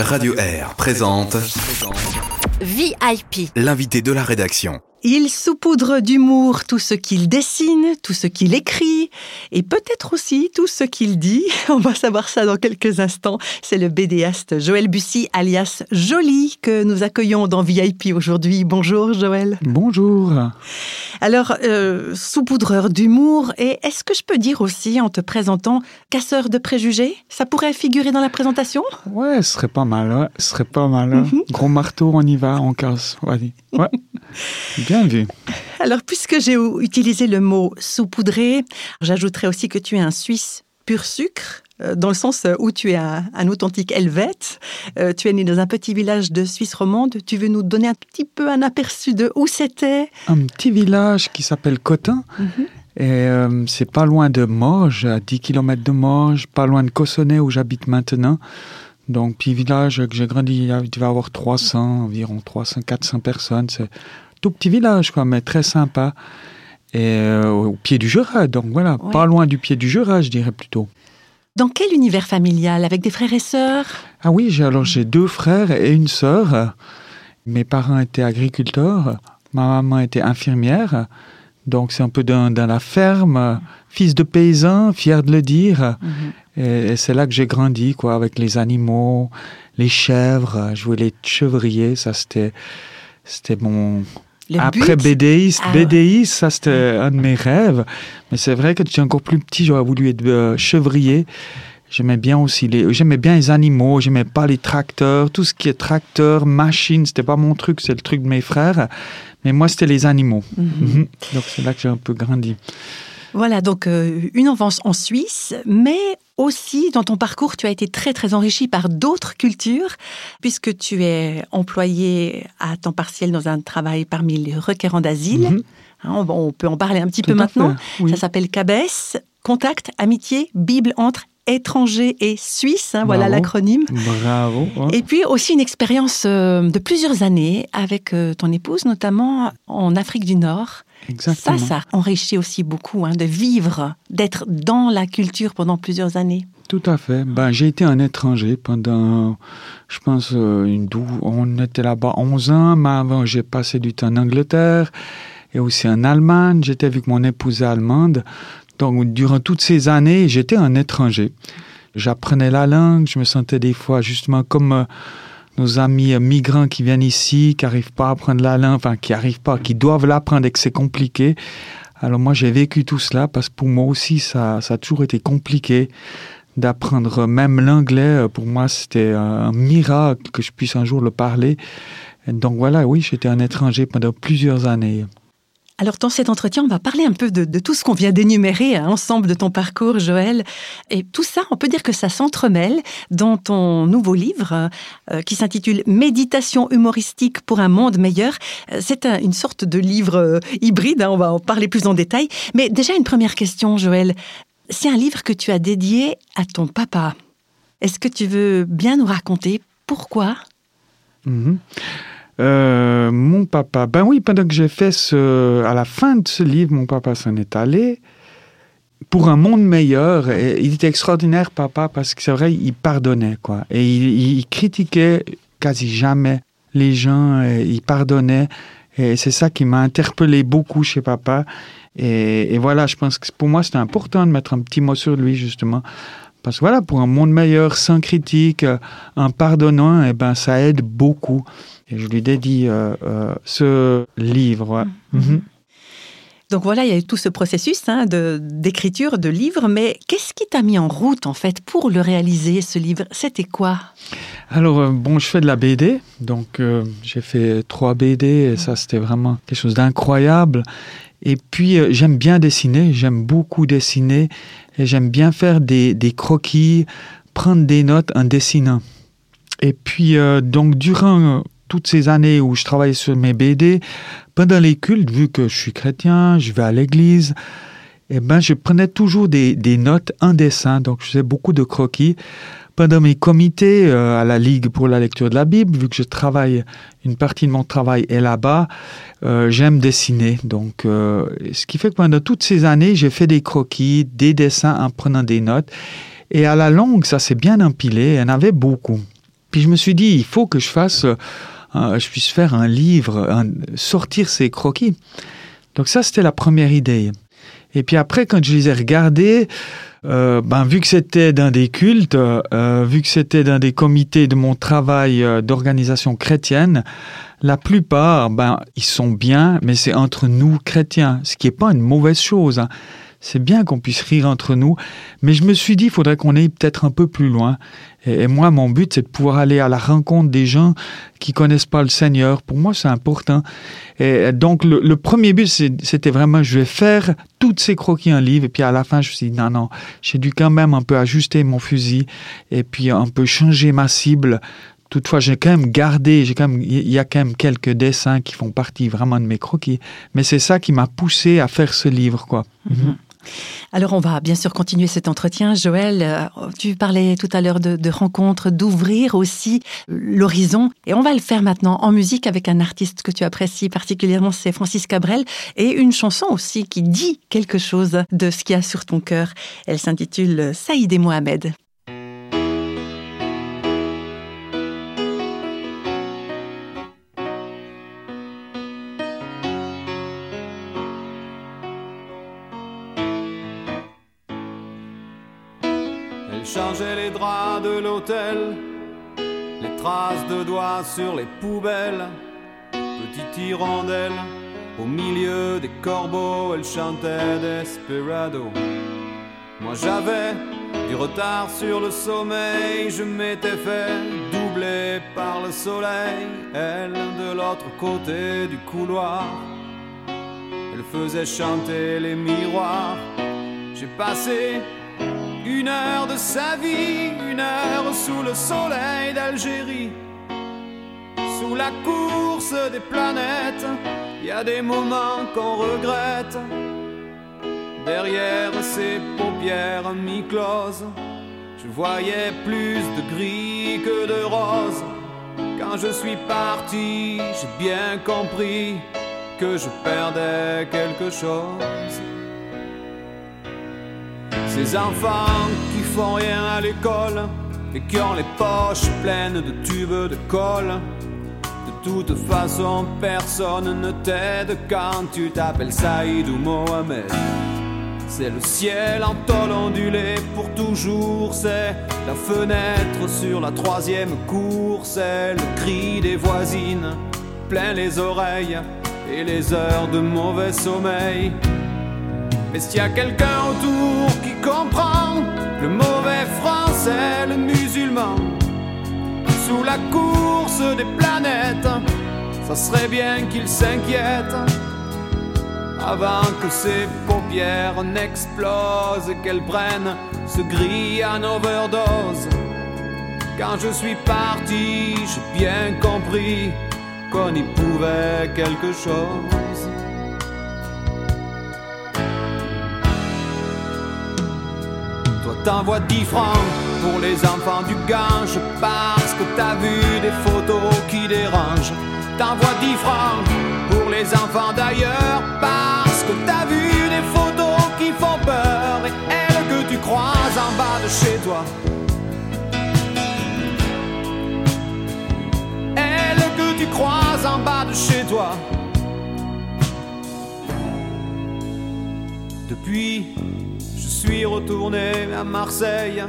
Radio Air présente VIP. l'invité de la rédaction. Il saupoudre d'humour tout ce qu'il dessine, tout ce qu'il écrit, et peut-être aussi tout ce qu'il dit. On va savoir ça dans quelques instants. C'est le BDaste Joël Bussy, alias Jolie, que nous accueillons dans VIP aujourd'hui. Bonjour Joël. Bonjour. Alors, euh, saupoudreur d'humour, et est-ce que je peux dire aussi, en te présentant, casseur de préjugés? Ça pourrait figurer dans la présentation? Ouais, ce serait pas mal, ouais. Ce serait pas mal. hein. Gros marteau, on y va, on casse. Vas-y. Ouais. Bien vu. Alors, puisque j'ai utilisé le mot saupoudré, j'ajouterais aussi que tu es un Suisse pur sucre, euh, dans le sens où tu es un, un authentique helvète. Euh, tu es né dans un petit village de Suisse romande. Tu veux nous donner un petit peu un aperçu de où c'était? Un petit village qui s'appelle Cotin. Et euh, c'est pas loin de Morges, à 10 km de Morges, pas loin de Cossonay où j'habite maintenant. Donc, petit village que j'ai grandi, il y avoir 300, environ 300, 400 personnes. C'est tout petit village, quoi, mais très sympa. Et euh, au pied du Jura, donc voilà, Ouais. pas loin du pied du Jura, je dirais plutôt. Dans quel univers familial? Avec des frères et sœurs? Ah oui, j'ai alors j'ai deux frères et une sœur. Mes parents étaient agriculteurs, ma maman était infirmière, donc c'est un peu dans, dans la ferme, fils de paysan, fier de le dire. Et, et c'est là que j'ai grandi, quoi, avec les animaux, les chèvres, jouer les chevriers, ça c'était c'était mon Le après but BDiste, Ah. BDiste, ça c'était un de mes rêves. Mais c'est vrai que j'étais encore plus petit, j'aurais voulu être euh, chevrier. J'aimais bien aussi les, j'aimais bien les animaux, j'aimais pas les tracteurs, tout ce qui est tracteur, machine, c'était pas mon truc, c'est le truc de mes frères. Mais moi, c'était les animaux. Mhm. Donc c'est là que j'ai un peu grandi. Voilà, donc euh, une enfance en Suisse, mais aussi dans ton parcours, tu as été très très enrichi par d'autres cultures, puisque tu es employé à temps partiel dans un travail parmi les requérants d'asile. Mhm. Hein, on, on peut en parler un petit Tout peu maintenant. oui. Ça s'appelle CABES, Contact, Amitié, Bible entre étrangers et Suisses. hein, voilà l'acronyme. Bravo. Et puis aussi une expérience euh, de plusieurs années avec euh, ton épouse, notamment en Afrique du Nord. Exactement. Ça, ça enrichit aussi beaucoup hein, de vivre, d'être dans la culture pendant plusieurs années. Tout à fait. Ben, j'ai été un étranger pendant, je pense, euh, une dou- on était là-bas 11 ans, mais avant j'ai passé du temps en Angleterre et aussi en Allemagne. J'étais avec mon épouse allemande. Donc, durant toutes ces années, j'étais un étranger. J'apprenais la langue, je me sentais des fois justement comme euh, nos amis euh, migrants qui viennent ici, qui n'arrivent pas à apprendre la langue, enfin qui n'arrivent pas, qui doivent l'apprendre et que c'est compliqué. Alors moi, j'ai vécu tout cela parce que pour moi aussi, ça, ça a toujours été compliqué d'apprendre même l'anglais. Euh, Pour moi, c'était un miracle que je puisse un jour le parler. Et donc voilà, oui, j'étais un étranger pendant plusieurs années. Alors dans cet entretien, on va parler un peu de, tout ce qu'on vient d'énumérer hein, ensemble de ton parcours, Joël. Et tout ça, on peut dire que ça s'entremêle dans ton nouveau livre euh, qui s'intitule Méditation humoristique pour un monde meilleur. Euh, C'est un- une sorte de livre euh, hybride, hein, on va en parler plus en détail. Mais déjà une première question, Joël. C'est un livre que tu as dédié à ton papa. Est-ce que tu veux bien nous raconter pourquoi? Mhm. Euh, mon papa, ben oui, pendant que j'ai fait ce, à la fin de ce livre, mon papa s'en est allé pour un monde meilleur. Il était extraordinaire, papa, parce que c'est vrai, il pardonnait, quoi. Et il, critiquait quasi jamais les gens, et il pardonnait. Et c'est ça qui m'a interpellé beaucoup chez papa. Et, voilà, je pense que pour moi, c'était important de mettre un petit mot sur lui, justement. Parce que voilà, pour un monde meilleur, sans critique, en pardonnant, eh ben, ça aide beaucoup. Et je lui dédie euh, euh, ce livre. ouais. Mhm. Donc voilà, il y a eu tout ce processus hein, de- d'écriture de livre, mais qu'est-ce qui t'a mis en route en fait pour le réaliser, ce livre? C'était quoi? Alors, euh, bon, je fais de la BD, donc euh, j'ai fait trois BD, et ça, c'était vraiment quelque chose d'incroyable. Et puis, euh, j'aime bien dessiner, j'aime beaucoup dessiner, et j'aime bien faire des, des croquis, prendre des notes en dessinant. Et puis, euh, donc, durant euh, toutes ces années où je travaillais sur mes BD, pendant les cultes, vu que je suis chrétien, je vais à l'église, eh ben, je prenais toujours des, notes en dessin, donc je faisais beaucoup de croquis. Pendant mes comités euh, à la Ligue pour la lecture de la Bible, vu que je travaille, une partie de mon travail est là-bas, euh, j'aime dessiner. Donc, euh, ce qui fait que pendant toutes ces années, j'ai fait des croquis, des dessins en prenant des notes. Et à la longue, ça s'est bien empilé, il y en avait beaucoup. Puis je me suis dit, il faut que je fasse, euh, je puisse faire un livre, sortir ces croquis. Donc ça, c'était la première idée. Et puis après, quand je les ai regardés, euh, ben, vu que c'était dans des cultes, euh, vu que c'était dans des comités de mon travail euh, d'organisation chrétienne, la plupart, ben, ils sont bien, mais c'est entre nous chrétiens, ce qui n'est pas une mauvaise chose. Hein. C'est bien qu'on puisse rire entre nous, mais je me suis dit, il faudrait qu'on aille peut-être un peu plus loin. Et, moi, mon but, c'est de pouvoir aller à la rencontre des gens qui connaissent pas le Seigneur. Pour moi, c'est important. Et donc, le, premier but, c'était vraiment, je vais faire toutes ces croquis en livre. Et puis à la fin, je me suis dit, non, non, j'ai dû quand même un peu ajuster mon fusil et puis un peu changer ma cible. Toutefois, j'ai quand même gardé, j'ai quand même, il y a quand même quelques dessins qui font partie vraiment de mes croquis. Mais c'est ça qui m'a poussé à faire ce livre, quoi. Mhm. Alors on va bien sûr continuer cet entretien. Joël, euh, tu parlais tout à l'heure de, rencontres, d'ouvrir aussi l'horizon. Et on va le faire maintenant en musique avec un artiste que tu apprécies particulièrement, c'est Francis Cabrel. Et une chanson aussi qui dit quelque chose de ce qu'il y a sur ton cœur. Elle s'intitule Saïd et Mohamed. Les traces de doigts sur les poubelles, petite hirondelle, au milieu des corbeaux, elle chantait Desperado. Moi j'avais du retard sur le sommeil, je m'étais fait doubler par le soleil, elle de l'autre côté du couloir, elle faisait chanter les miroirs. J'ai passé une heure de sa vie, une heure sous le soleil d'Algérie. Sous la course des planètes, il y a des moments qu'on regrette. Derrière ses paupières mi-closes, je voyais plus de gris que de rose. Quand je suis parti, j'ai bien compris que je perdais quelque chose. Ces enfants qui font rien à l'école et qui ont les poches pleines de tubes de colle. De toute façon, personne ne t'aide quand tu t'appelles Saïd ou Mohamed. C'est le ciel en tôle ondulé pour toujours, c'est la fenêtre sur la troisième cour, c'est le cri des voisines, plein les oreilles et les heures de mauvais sommeil. Mais s'il y a quelqu'un autour qui comprend le mauvais français, le musulman, sous la course des planètes, ça serait bien qu'il s'inquiète avant que ses paupières n'explosent et qu'elles prennent ce gris en overdose. Quand je suis parti, j'ai bien compris qu'on y pouvait quelque chose. T'envoies 10 francs pour les enfants du Gange parce que t'as vu des photos qui dérangent. T'envoies 10 francs pour les enfants d'ailleurs parce que t'as vu des photos qui font peur et elles que tu croises en bas de chez toi. Elles que tu croises en bas de chez toi. Depuis suis retourné à Marseille.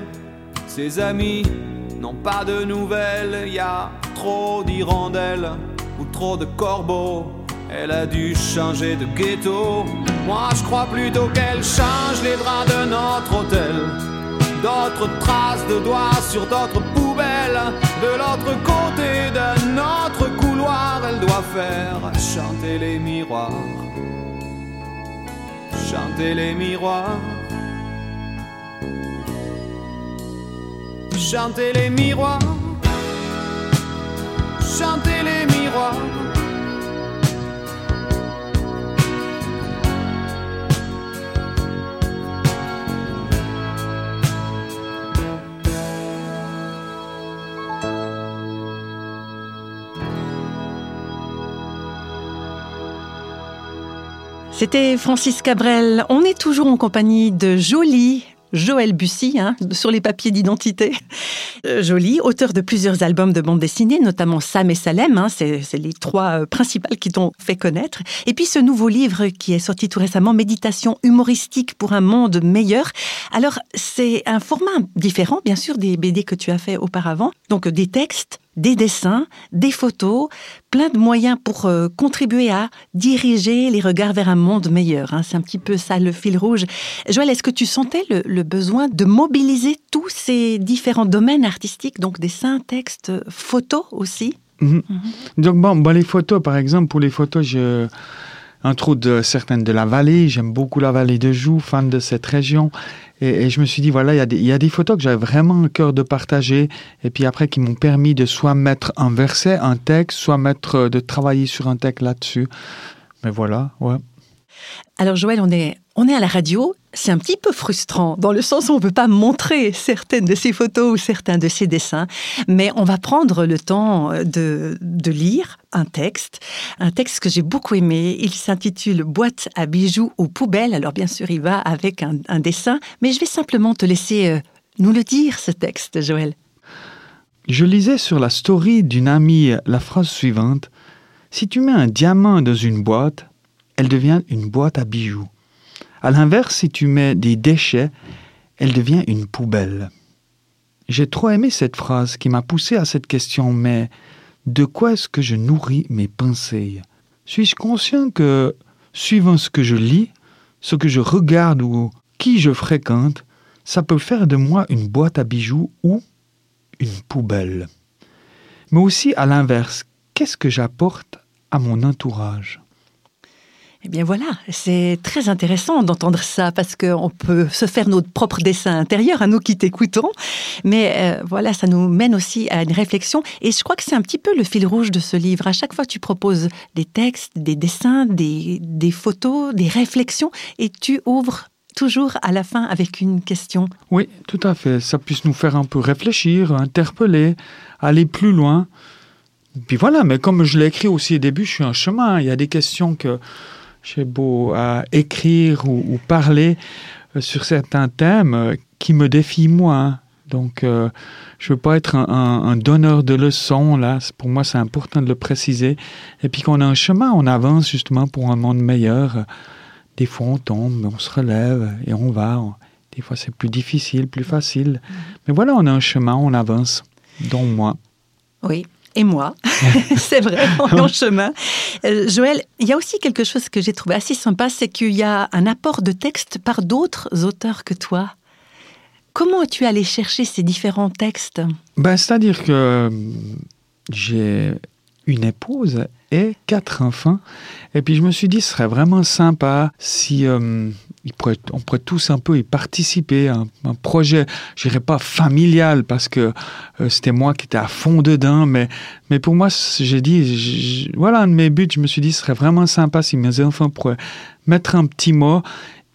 Ses amis n'ont pas de nouvelles, y a trop d'hirondelles ou trop de corbeaux. Elle a dû changer de ghetto. Moi je crois plutôt qu'elle change les draps de notre hôtel. D'autres traces de doigts sur d'autres poubelles. De l'autre côté de notre couloir, elle doit faire chanter les miroirs. Chanter les miroirs. Chantez les miroirs, chantez les miroirs. C'était Francis Cabrel. On est toujours en compagnie de Jolie, Joël Bussy, hein, sur les papiers d'identité. Euh, joli, auteur de plusieurs albums de bande dessinée, notamment Sam et Salem, hein, c'est les trois euh, principales qui t'ont fait connaître. Et puis ce nouveau livre qui est sorti tout récemment, Méditation humoristique pour un monde meilleur. Alors c'est un format différent, bien sûr, des BD que tu as fait auparavant. Donc des textes, des dessins, des photos, plein de moyens pour euh, contribuer à diriger les regards vers un monde meilleur. Hein. C'est un petit peu ça le fil rouge. Joël, est-ce que tu sentais le, besoin de mobiliser tous ces différents domaines artistiques, donc dessins, textes, photos aussi? Mhm. Mhm. Donc bon, les photos, par exemple, pour les photos, je entre autres certaines de la vallée. J'aime beaucoup la vallée de Joux, fan de cette région. Et, je me suis dit, voilà, il y, a des photos que j'avais vraiment le cœur de partager, et puis après qui m'ont permis de soit mettre un verset, un texte, soit mettre, euh, de travailler sur un texte là-dessus. Mais voilà, ouais. Alors Joël, on est, on est à la radio, c'est un petit peu frustrant, dans le sens où on ne peut pas montrer certaines de ces photos ou certains de ces dessins, mais on va prendre le temps de, de lire un texte, un texte que j'ai beaucoup aimé. Il s'intitule Boîte à bijoux ou poubelle. Alors bien sûr, il va avec un, un dessin, mais je vais simplement te laisser euh, nous le dire, ce texte, Joël. Je lisais sur la story d'une amie la phrase suivante. Si tu mets un diamant dans une boîte, elle devient une boîte à bijoux. À l'inverse, si tu mets des déchets, elle devient une poubelle. J'ai trop aimé cette phrase qui m'a poussé à cette question, mais de quoi est-ce que je nourris mes pensées? Suis-je conscient que, suivant ce que je lis, ce que je regarde ou qui je fréquente, ça peut faire de moi une boîte à bijoux ou une poubelle? Mais aussi à l'inverse, qu'est-ce que j'apporte à mon entourage? Eh bien voilà, c'est très intéressant d'entendre ça parce qu'on peut se faire notre propre dessin intérieur à nous qui t'écoutons. Mais euh, voilà, ça nous mène aussi à une réflexion. Et je crois que c'est un petit peu le fil rouge de ce livre. À chaque fois, tu proposes des textes, des dessins, des, des photos, des réflexions et tu ouvres toujours à la fin avec une question. Oui, tout à fait. Ça puisse nous faire un peu réfléchir, interpeller, aller plus loin. Puis voilà, mais comme je l'ai écrit aussi au début, je suis un chemin. Il y a des questions que j'ai beau à écrire ou, parler euh, sur certains thèmes euh, qui me défient moi. Donc, euh, je ne veux pas être un, donneur de leçons, là. Pour moi, c'est important de le préciser. Et puis, qu'on a un chemin, on avance justement pour un monde meilleur. Des fois, on tombe, on se relève et on va. Des fois, c'est plus difficile, plus facile. Mm-hmm. Mais voilà, on a un chemin, on avance, dont moi. Oui, et moi. c'est vrai, on est en chemin. Euh, Joël, il y a aussi quelque chose que j'ai trouvé assez sympa, c'est qu'il y a un apport de texte par d'autres auteurs que toi. Comment es-tu allé chercher ces différents textes? Ben, C'est-à-dire que euh, j'ai une épouse et quatre enfants. Et puis je me suis dit, ce serait vraiment sympa si euh, on pourrait tous un peu y participer, un, un projet, je dirais pas familial parce que euh, c'était moi qui étais à fond dedans, mais, mais pour moi, j'ai dit, voilà un de mes buts, je me suis dit, ce serait vraiment sympa si mes enfants pourraient mettre un petit mot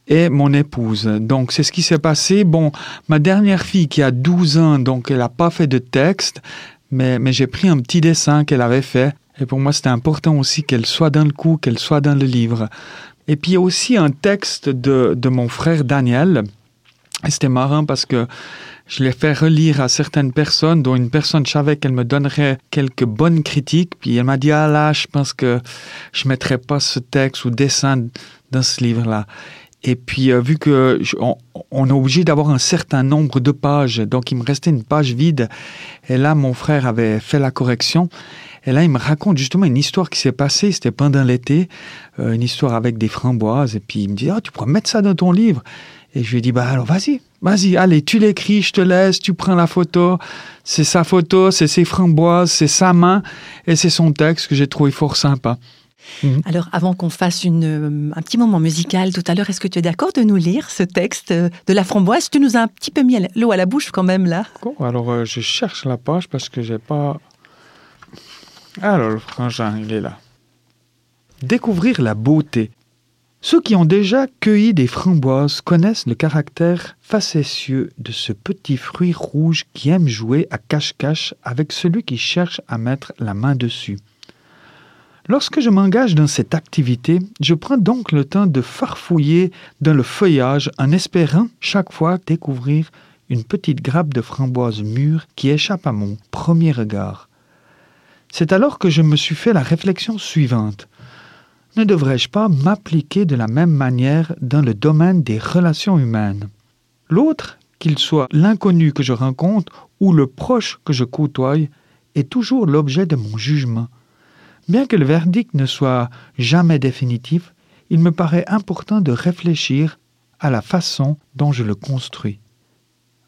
et mon épouse. Donc, c'est ce qui s'est passé. Bon, ma dernière fille qui a 12 ans, donc elle n'a pas fait de texte, mais, mais j'ai pris un petit dessin qu'elle avait fait. Et pour moi, c'était important aussi qu'elle soit dans le coup, qu'elle soit dans le livre. Et puis aussi un texte de, de mon frère Daniel. C'était marrant parce que je l'ai fait relire à certaines personnes, dont une personne savait qu'elle me donnerait quelques bonnes critiques. Puis elle m'a dit, ah là, je pense que je mettrai pas ce texte ou dessin dans ce livre-là. Et puis, euh, vu que on, est obligé d'avoir un certain nombre de pages, donc il me restait une page vide. Et là, mon frère avait fait la correction. Et là, il me raconte justement une histoire qui s'est passée, c'était pendant l'été, euh, une histoire avec des framboises. Et puis il me dit, ah, tu pourrais mettre ça dans ton livre. Et je lui ai dit, bah alors vas-y, vas-y, allez, tu l'écris, je te laisse, tu prends la photo. C'est sa photo, c'est ses framboises, c'est sa main et c'est son texte que j'ai trouvé fort sympa. Mhm. Alors, avant qu'on fasse une, un petit moment musical tout à l'heure, est-ce que tu es d'accord de nous lire ce texte de la framboise? Tu nous as un petit peu mis l'eau à la bouche quand même là. alors euh, je cherche la page parce que j'ai pas alors le frangin, il est là. Découvrir la beauté. Ceux qui ont déjà cueilli des framboises connaissent le caractère facétieux de ce petit fruit rouge qui aime jouer à cache-cache avec celui qui cherche à mettre la main dessus. Lorsque je m'engage dans cette activité, je prends donc le temps de farfouiller dans le feuillage en espérant chaque fois découvrir une petite grappe de framboise mûre qui échappe à mon premier regard. C'est alors que je me suis fait la réflexion suivante. Ne devrais-je pas m'appliquer de la même manière dans le domaine des relations humaines? L'autre, qu'il soit l'inconnu que je rencontre ou le proche que je côtoie, est toujours l'objet de mon jugement. Bien que le verdict ne soit jamais définitif, il me paraît important de réfléchir à la façon dont je le construis.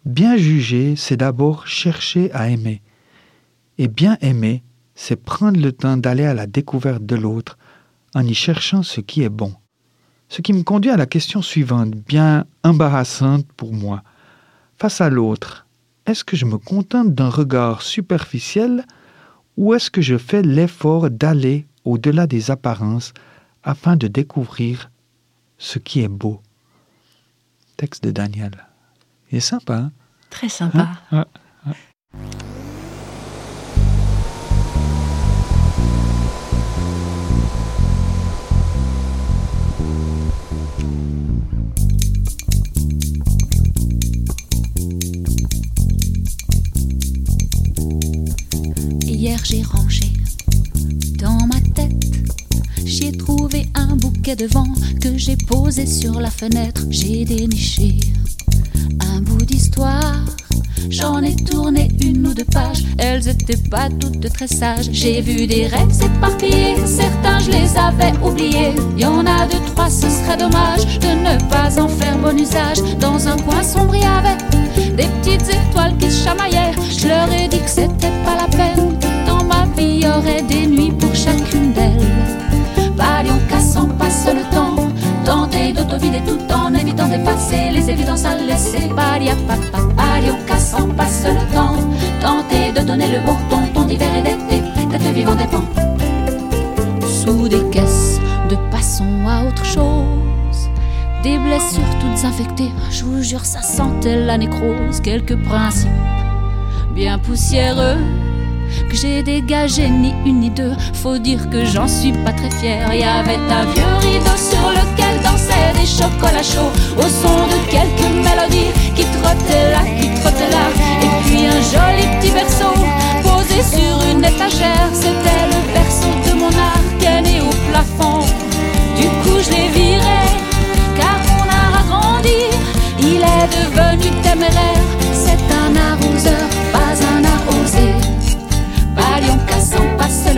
Bien juger, c'est d'abord chercher à aimer. Et bien aimer, c'est prendre le temps d'aller à la découverte de l'autre en y cherchant ce qui est bon. Ce qui me conduit à la question suivante, bien embarrassante pour moi. Face à l'autre, est-ce que je me contente d'un regard superficiel ou est-ce que je fais l'effort d'aller au-delà des apparences afin de découvrir ce qui est beau? Texte de Daniel. Il est sympa. Hein? Très sympa. Hein? J'ai rangé dans ma tête. J'ai trouvé un bouquet de vent que j'ai posé sur la fenêtre. J'ai déniché un bout d'histoire. J'en ai tourné une ou deux pages, elles étaient pas toutes très sages. J'ai vu des rêves éparpillés, certains je les avais oubliés. Y en a deux, trois, ce serait dommage de ne pas en faire bon usage. Dans un coin sombre, il y avait des petites étoiles qui se chamaillaient. Je leur ai dit que c'était pas la peine. Vie, aurait des nuits pour chacune d'elles. Balion cassant passe le temps, tenter d'autovider tout en évitant d'effacer les évidences à laisser. Balia papa, balion cassant passe le temps, tenter de donner le bon ton, ton d'hiver et d'été, d'être vivant dépend. Sous des caisses de passons à autre chose. Des blessures toutes infectées, je vous jure, ça sentait la nécrose. Quelques principes bien poussiéreux que j'ai dégagé ni une ni deux. Faut dire que j'en suis pas très fière. Y avait un vieux rideau sur lequel dansaient des chocolats chauds au son de quelques mélodies qui trottaient là, qui trottaient là. Et puis un joli petit berceau posé sur une étagère. C'était le berceau de mon art gagné au plafond. Du coup, je l'ai viré car art a grandi. Il est devenu téméraire. C'est un arroseur,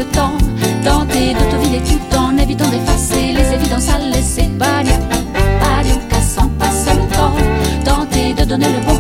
le temps, tenter d'autovider tout en évitant d'effacer les évidences à laisser. Balion cassant passe le temps, tenter de donner le bon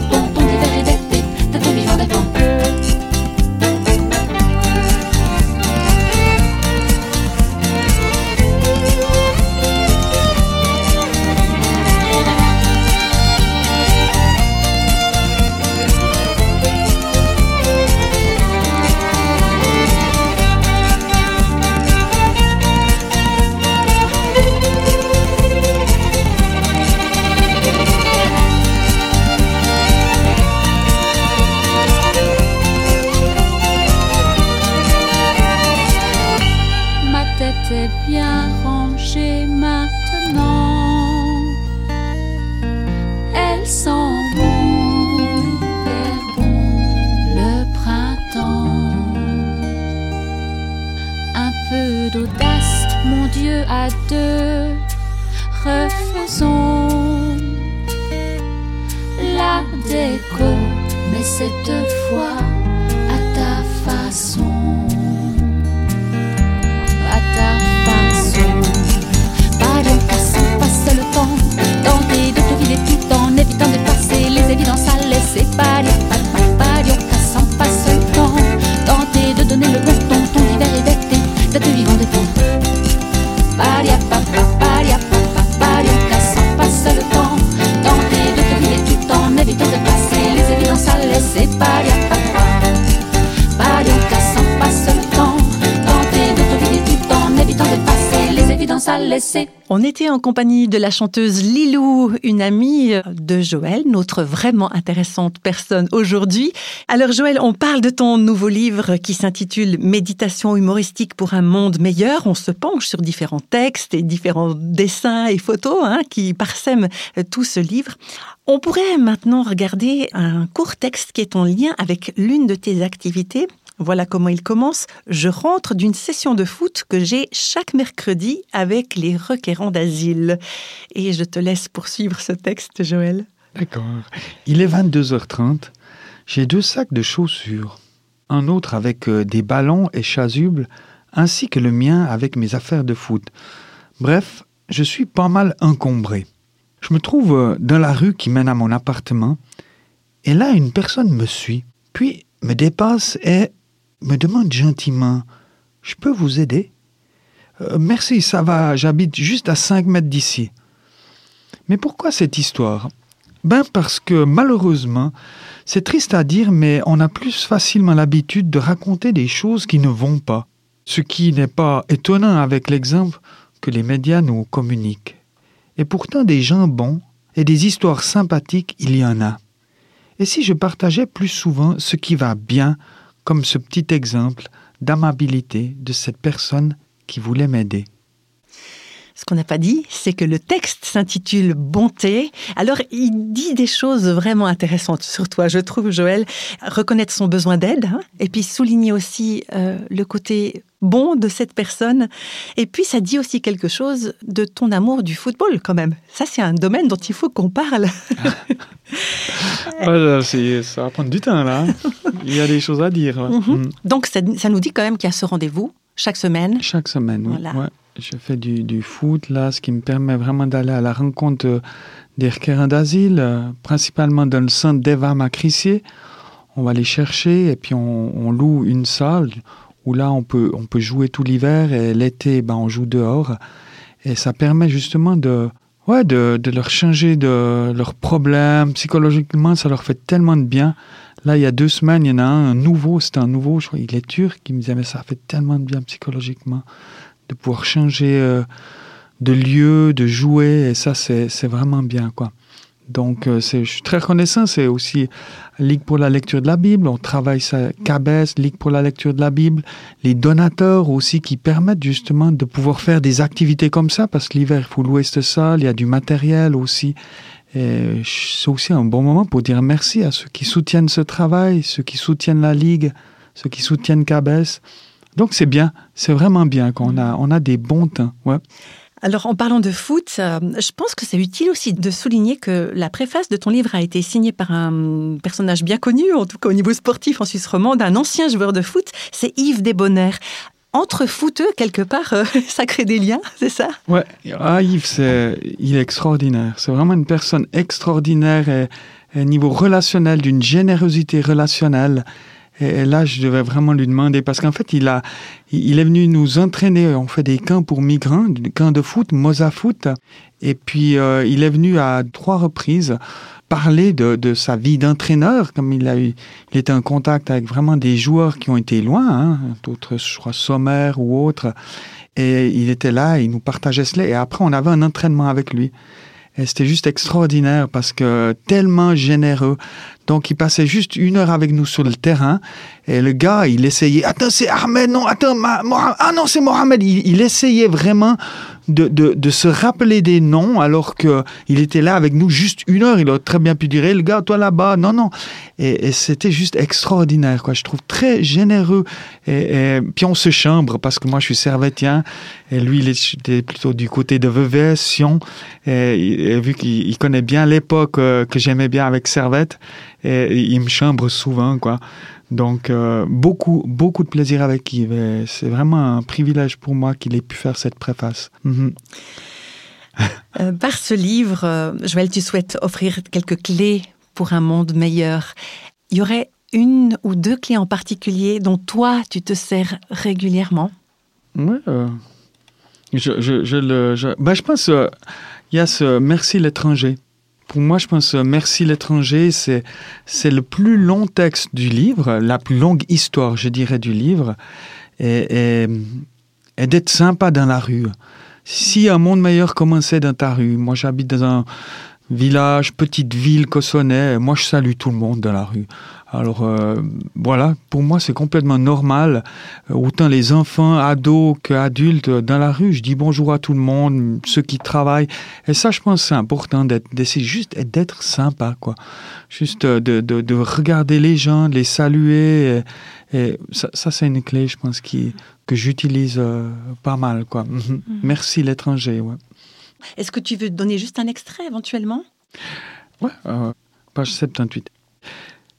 d'été, d'être vivant des On était en compagnie de la chanteuse Lilou, une amie de Joël, notre vraiment intéressante personne aujourd'hui. Alors Joël, on parle de ton nouveau livre qui s'intitule Méditation humoristique pour un monde meilleur. On se penche sur différents textes et différents dessins et photos hein, qui parsèment tout ce livre. On pourrait maintenant regarder un court texte qui est en lien avec l'une de tes activités. Voilà comment il commence. Je rentre d'une session de foot que j'ai chaque mercredi avec les requérants d'asile. Et je te laisse poursuivre ce texte, Joël. D'accord. Il est 22h30. J'ai deux sacs de chaussures. Un autre avec euh, des ballons et chasubles, ainsi que le mien avec mes affaires de foot. Bref, je suis pas mal encombré. Je me trouve euh, dans la rue qui mène à mon appartement, et là une personne me suit, puis me dépasse et me demande gentiment Je peux vous aider? Euh, Merci, ça va, j'habite juste à 5 mètres d'ici. Mais pourquoi cette histoire? Ben parce que malheureusement, c'est triste à dire, mais on a plus facilement l'habitude de raconter des choses qui ne vont pas. Ce qui n'est pas étonnant avec l'exemple que les médias nous communiquent. Et pourtant des gens bons et des histoires sympathiques, il y en a. Et si je partageais plus souvent ce qui va bien, comme ce petit exemple d'amabilité de cette personne qui voulait m'aider. Ce qu'on n'a pas dit, c'est que le texte s'intitule Bonté. Alors, il dit des choses vraiment intéressantes sur toi, je trouve, Joël. Reconnaître son besoin d'aide, hein, et puis souligner aussi euh, le côté bon de cette personne. Et puis, ça dit aussi quelque chose de ton amour du football, quand même. Ça, c'est un domaine dont il faut qu'on parle. Voilà, c'est- ça va prendre du temps là. hein. Il y a des choses à dire. Mhm. Mm. Donc, ça, ça nous dit quand même qu'il y a ce rendez-vous chaque semaine. Chaque semaine, oui. Voilà. Ouais. Je fais du, foot là, ce qui me permet vraiment d'aller à la rencontre euh, des requérants d'asile, euh, principalement dans le centre d'Eva Macrissier. On va les chercher et puis on, loue une salle où là on peut, on peut jouer tout l'hiver et l'été ben, on joue dehors. Et ça permet justement de, ouais, de, de leur changer de leurs problèmes. Psychologiquement, ça leur fait tellement de bien. Là, il y a deux semaines, il y en a un, un nouveau, c'est un nouveau, je crois, il est turc, qui me disait, mais ça fait tellement de bien psychologiquement de pouvoir changer euh, de lieu, de jouer, et ça, c'est vraiment bien, quoi. Donc, euh, je suis très reconnaissant. C'est aussi Ligue pour la lecture de la Bible. On travaille ça, CABES, Ligue pour la lecture de la Bible. Les donateurs aussi qui permettent justement de pouvoir faire des activités comme ça, parce que l'hiver, il faut louer cette salle, il y a du matériel aussi. Et c'est aussi un bon moment pour dire merci à ceux qui soutiennent ce travail, ceux qui soutiennent la Ligue, ceux qui soutiennent CABES. Donc c'est bien, c'est vraiment bien qu'on a, on a des bons. Ouais. Alors, en parlant de foot, euh, je pense que c'est utile aussi de souligner que la préface de ton livre a été signée par un personnage bien connu, en tout cas au niveau sportif en Suisse romande, un ancien joueur de foot, c'est Yves Desbonnaires. Entre footeux, quelque part, euh, ça crée des liens, c'est ça? Ouais, ah, Yves, il est extraordinaire. C'est vraiment une personne extraordinaire et, et niveau relationnel, d'une générosité relationnelle. Et, là, je devais vraiment lui demander, parce qu'en fait, il, a, il est venu nous entraîner. On fait des camps pour migrants, des camps de foot, Moza Foot. Et puis, euh, il est venu à trois reprises parler de, de sa vie d'entraîneur, comme il a eu, il était en contact avec vraiment des joueurs qui ont été loin, hein, d'autres, je crois, Sommer ou autres. Et il était là, il nous partageait cela. Et après, on avait un entraînement avec lui. Et c'était juste extraordinaire parce que tellement généreux. Donc, il passait juste une heure avec nous sur le terrain. Et le gars, il essayait. Attends, c'est Ahmed, non, attends, Mohamed. Ah non, c'est Mohamed. Il, essayait vraiment de, de, se rappeler des noms alors que il était là avec nous juste une heure. Il aurait très bien pu dire, le gars, toi là-bas. Non, non. Et, c'était juste extraordinaire, quoi. Je trouve très généreux. Et, puis on se chambre parce que moi, je suis servétien. Et lui, il était plutôt du côté de Vevey, Sion. Et, vu qu'il il connaît bien l'époque euh, que j'aimais bien avec Servette, et il me chambre souvent, quoi. Donc, euh, beaucoup, beaucoup de plaisir avec Yves. C'est vraiment un privilège pour moi qu'il ait pu faire cette préface. Mhm. Euh, Par ce livre, euh, Joël, tu souhaites offrir quelques clés pour un monde meilleur. Il y aurait une ou deux clés en particulier dont toi, tu te sers régulièrement? Euh, je, je, je, le, je, ben, je pense qu'il y a ce merci l'étranger. Pour moi, je pense que Merci l'étranger, c'est, c'est le plus long texte du livre, la plus longue histoire, je dirais, du livre, et, et, et d'être sympa dans la rue. Si un monde meilleur commençait dans ta rue, moi j'habite dans un village, petite ville cossonais, moi je salue tout le monde dans la rue. Alors euh, voilà, pour moi c'est complètement normal. Euh, autant les enfants, ados qu'adultes euh, dans la rue, je dis bonjour à tout le monde, ceux qui travaillent. Et ça, je pense c'est important d'essayer juste d'être sympa, quoi. Juste de, de, de, regarder les gens, de les saluer. Et, ça, ça c'est une clé, je pense, qui, que j'utilise pas mal, quoi. Mhm. Mhm. Merci l'étranger, ouais. Est-ce que tu veux donner juste un extrait éventuellement? Ouais, page 78.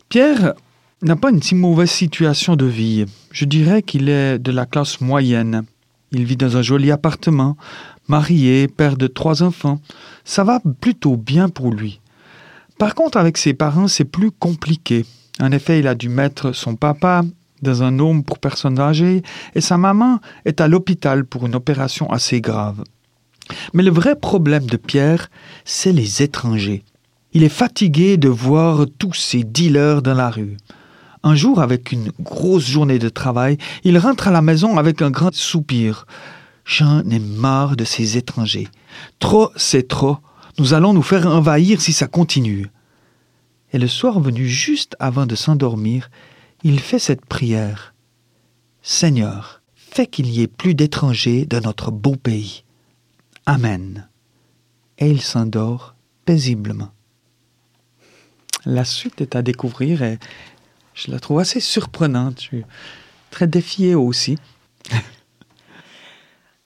Pierre n'a pas une si mauvaise situation de vie. Je dirais qu'il est de la classe moyenne. Il vit dans un joli appartement, marié, père de trois enfants. Ça va plutôt bien pour lui. Par contre, avec ses parents, c'est plus compliqué. En effet, il a dû mettre son papa dans un home pour personnes âgées et sa maman est à l'hôpital pour une opération assez grave. Mais le vrai problème de Pierre, c'est les étrangers. Il est fatigué de voir tous ces dealers dans la rue. Un jour, avec une grosse journée de travail, il rentre à la maison avec un grand soupir. J'en ai marre de ces étrangers. Trop, c'est trop. Nous allons nous faire envahir si ça continue. Et le soir venu juste avant de s'endormir, il fait cette prière. Seigneur, fais qu'il n'y ait plus d'étrangers dans notre beau pays. Amen. Et il s'endort paisiblement. La suite est à découvrir et je la trouve assez surprenante. Je suis très défié aussi.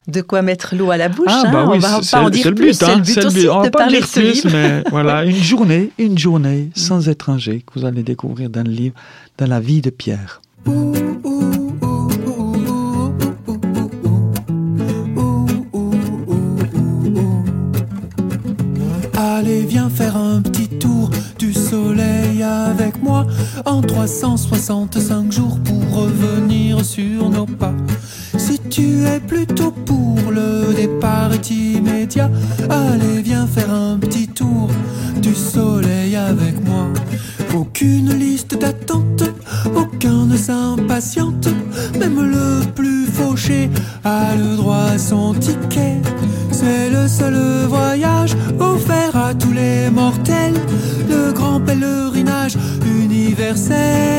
De quoi mettre l'eau à la bouche. Ah, hein bah oui, on va c'est pas en dire c'est le plus. but. C'est hein, le but c'est le aussi. On va de pas parler dire plus, livre. mais voilà, une journée, une journée sans étranger que vous allez découvrir dans le livre, dans la vie de Pierre. Faire un petit tour du soleil avec moi en 365 jours pour revenir sur nos pas. Si tu es plutôt pour le départ immédiat, allez, viens faire un petit tour du soleil avec moi. Aucune liste d'attente, aucun ne s'impatiente, même le plus fauché a le droit à son ticket. C'est le seul voyage le grand pèlerinage universel.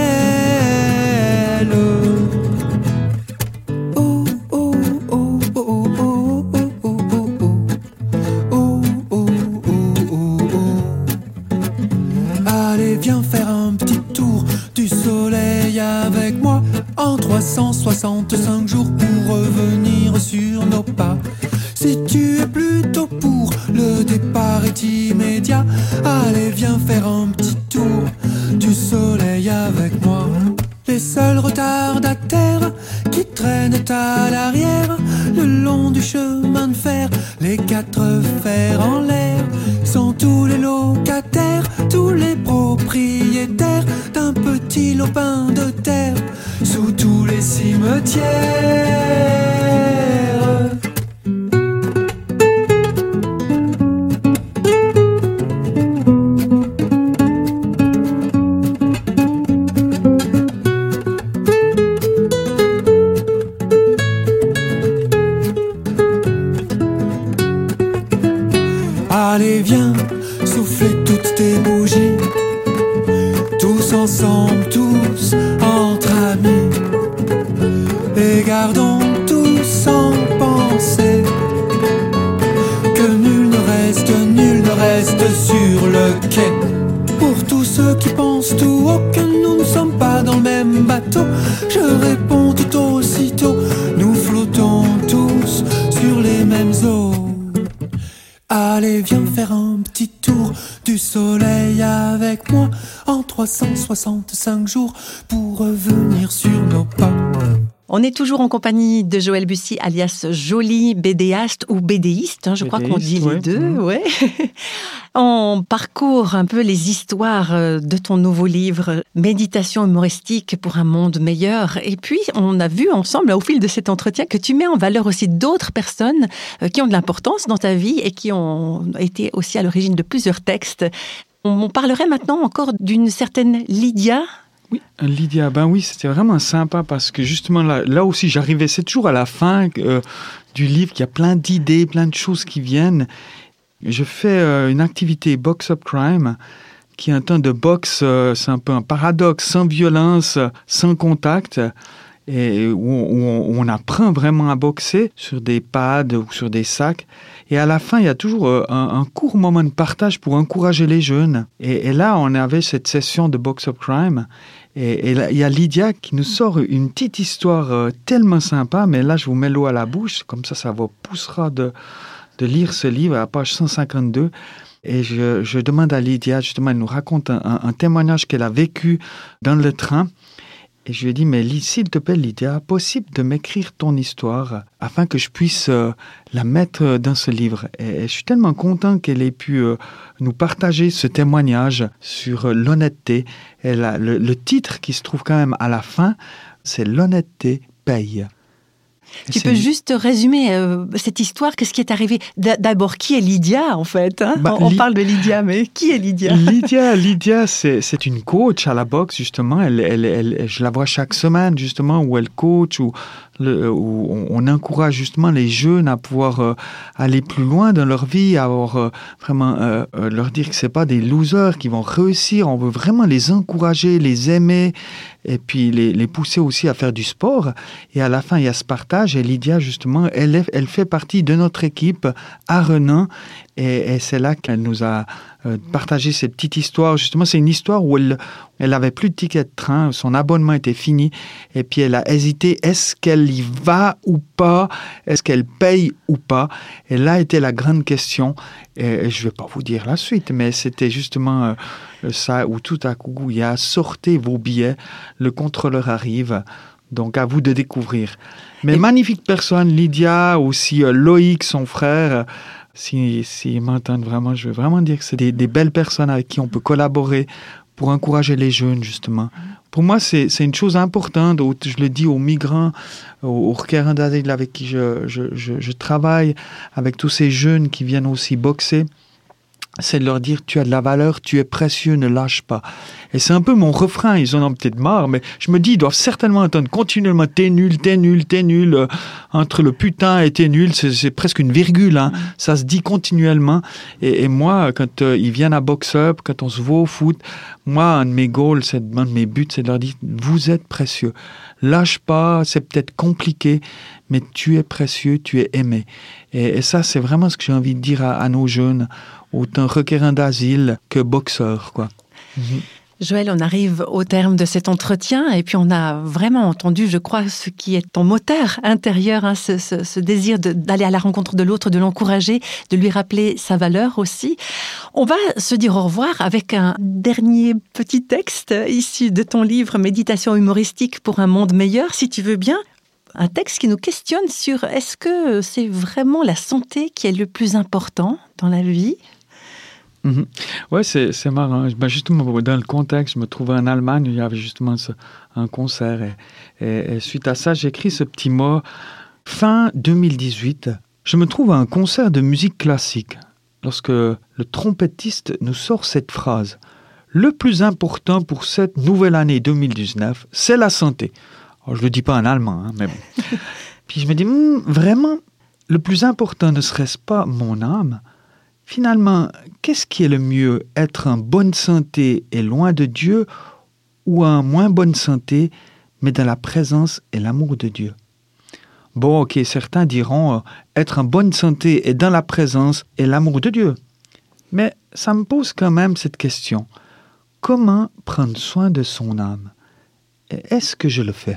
À l'arrière le long du chemin de fer, les quatre fers en l'air, sont tous les locataires, tous les propriétaires d'un petit lopin de terre sous tous les cimetières. 365 jours pour revenir sur nos pas. On est toujours en compagnie de Joël Bussy, alias Joli bédéaste ou bédéiste, hein, je crois qu'on dit les ouais. deux. Ouais. On parcourt un peu les histoires euh, de ton nouveau livre, Méditation humoristique pour un monde meilleur. Et puis, on a vu ensemble, au fil de cet entretien, que tu mets en valeur aussi d'autres personnes euh, qui ont de l'importance dans ta vie et qui ont été aussi à l'origine de plusieurs textes. On parlerait maintenant encore d'une certaine Lydia. Oui, Lydia, ben oui, c'était vraiment sympa parce que justement là, là aussi j'arrivais, c'est toujours à la fin euh, du livre qu'il y a plein d'idées, plein de choses qui viennent. Je fais euh, une activité Box Up Crime qui est un temps de boxe, euh, c'est un peu un paradoxe, sans violence, sans contact, et où, on, apprend vraiment à boxer sur des pads ou sur des sacs. Et à la fin, il y a toujours euh, un, court moment de partage pour encourager les jeunes. Et, là, on avait cette session de Box Up Crime. Et, il y a Lydia qui nous sort une petite histoire euh, tellement sympa, mais là, je vous mets l'eau à la bouche, comme ça, ça vous poussera de, lire ce livre à page 152. Et je, demande à Lydia, justement, elle nous raconte un témoignage qu'elle a vécu dans le train. Et je lui ai dit, mais s'il te plaît, Lydia, possible de m'écrire ton histoire afin que je puisse euh, la mettre dans ce livre. Et, je suis tellement content qu'elle ait pu euh, nous partager ce témoignage sur euh, l'honnêteté. Et le, le titre qui se trouve quand même à la fin, c'est L'honnêteté paye. Tu peux juste résumer euh, cette histoire, qu'est-ce qui est arrivé? D'a- D'abord, qui est Lydia en fait hein? Bah, On parle de Lydia, mais qui est Lydia? Lydia, Lydia, c'est une coach à la boxe justement. Elle, elle, elle- je la vois chaque semaine justement où elle coach, où, le- où on, encourage justement les jeunes à pouvoir euh, aller plus loin dans leur vie, à avoir, euh, vraiment leur dire que c'est pas des losers qui vont réussir. On veut vraiment les encourager, les aimer et puis les, pousser aussi à faire du sport. Et à la fin, il y a ce partage. Et Lydia justement, elle, elle fait partie de notre équipe à Renan. Et, et c'est là qu'elle nous a euh, partagé cette petite histoire. Justement, c'est une histoire où elle, elle avait plus de ticket de train, son abonnement était fini, et puis elle a hésité, est-ce qu'elle y va ou pas? Est-ce qu'elle paye ou pas? Et là était la grande question, et, je ne vais pas vous dire la suite, mais c'était justement euh, ça où tout à coup, il y a sortez vos billets, le contrôleur arrive, donc à vous de découvrir. Mais Et- magnifique personne, Lydia, aussi euh, Loïc, son frère, si, s'ils m'entendent vraiment, je veux vraiment dire que c'est des, des belles personnes avec qui on peut collaborer pour encourager les jeunes, justement. Pour moi, c'est une chose importante, je le dis aux migrants, aux, aux requérants d'asile avec qui je, je, je, je travaille, avec tous ces jeunes qui viennent aussi boxer, c'est de leur dire tu as de la valeur, tu es précieux, ne lâche pas. Et c'est un peu mon refrain, ils en ont peut-être marre, mais je me dis, ils doivent certainement entendre continuellement t'es nul, t'es nul, t'es nul. euh, entre le putain et t'es nul, c'est presque une virgule, hein. ça se dit continuellement. Et, et moi, quand euh, ils viennent à Box Up, quand on se voit au foot, moi, un de mes goals, c'est un de mes buts, c'est de leur dire vous êtes précieux. Lâche pas, c'est peut-être compliqué, mais tu es précieux, tu es aimé. Et, et ça, c'est vraiment ce que j'ai envie de dire à, à nos jeunes, autant requérants d'asile que boxeurs, quoi. Joël, on arrive au terme de cet entretien et puis on a vraiment entendu, je crois, ce qui est ton moteur intérieur, hein, ce, ce- ce désir d'aller à la rencontre de l'autre, de l'encourager, de lui rappeler sa valeur aussi. On va se dire au revoir avec un dernier petit texte issu de ton livre Méditation humoristique pour un monde meilleur, si tu veux bien. Un texte qui nous questionne sur est-ce que c'est vraiment la santé qui est le plus important dans la vie? Mhm. Ouais, c'est c'est marrant. Ben, justement, dans le contexte, je me trouvais en Allemagne, il y avait justement ce- un concert. Et, et- et suite à ça, j'ai écrit ce petit mot. Fin 2018, je me trouve à un concert de musique classique lorsque le trompettiste nous sort cette phrase. Le plus important pour cette nouvelle année 2019, c'est la santé. Alors, je ne le dis pas en allemand, hein, mais bon. Puis je me dis, Hmm, vraiment, le plus important ne serait-ce pas mon âme Finalement, qu'est-ce qui est le mieux Être en bonne santé et loin de Dieu ou en moins bonne santé mais dans la présence et l'amour de Dieu? Bon, ok, certains diront euh, être en bonne santé et dans la présence et l'amour de Dieu. Mais ça me pose quand même cette question. Comment prendre soin de son âme? Est-ce que je le fais?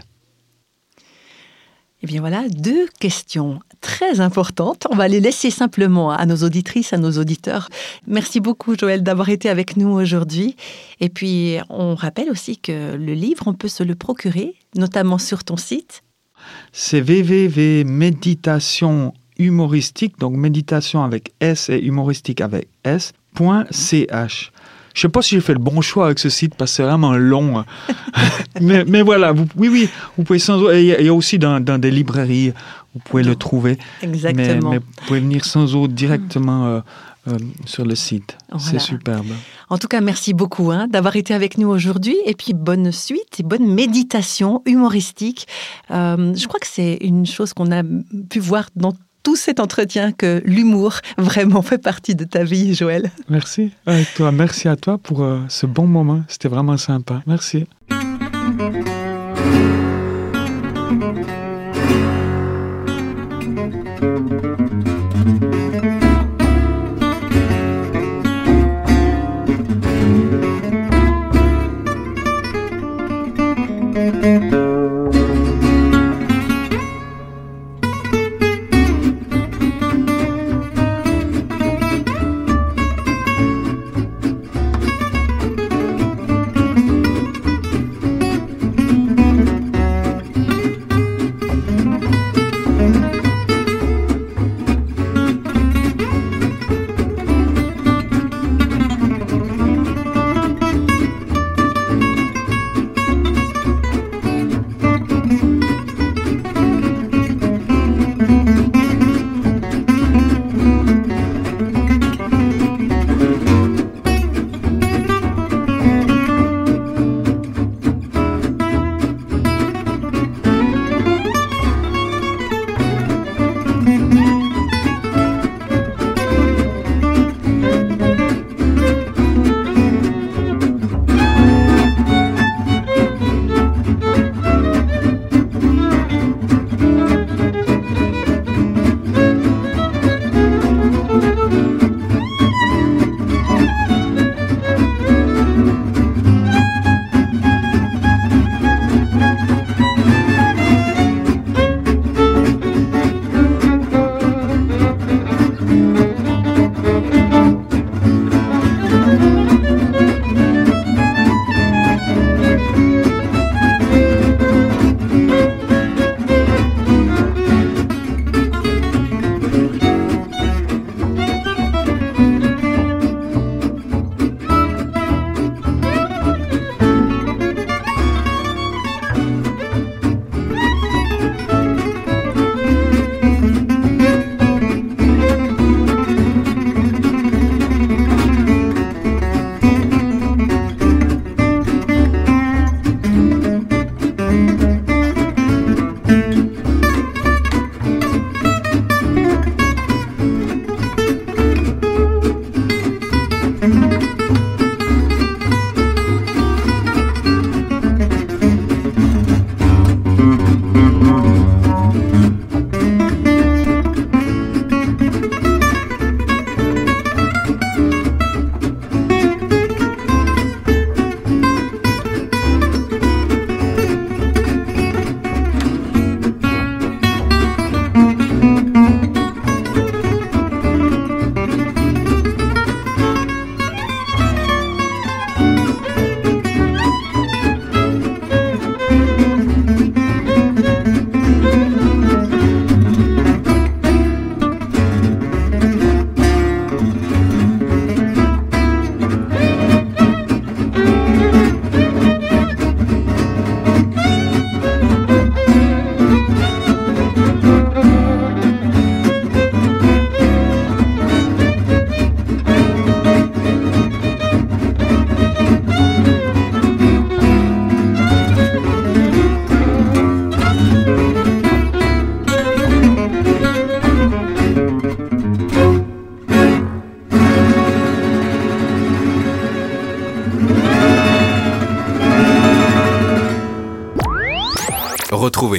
Eh bien voilà, deux questions très importantes. On va les laisser simplement à nos auditrices, à nos auditeurs. Merci beaucoup Joël d'avoir été avec nous aujourd'hui. Et puis on rappelle aussi que le livre, on peut se le procurer, notamment sur ton site. c'est www.méditation humoristique, donc méditation avec S et humoristique avec S, point .ch. Je sais pas si j'ai fait le bon choix avec ce site parce que c'est vraiment long. mais, mais voilà, oui, oui, vous pouvez sans et Il y a- aussi dans des librairies, vous pouvez le trouver. Exactement. mais vous pouvez venir sans autre directement euh, euh, sur le site. Voilà. C'est superbe. En tout cas, merci beaucoup hein, d'avoir été avec nous aujourd'hui. Et puis, bonne suite et bonne méditation humoristique. Euh, je crois que c'est une chose qu'on a pu voir dans tout cet entretien, que l'humour vraiment fait partie de ta vie, Joël. Merci. Et toi, merci à toi pour ce bon moment. C'était vraiment sympa. Merci.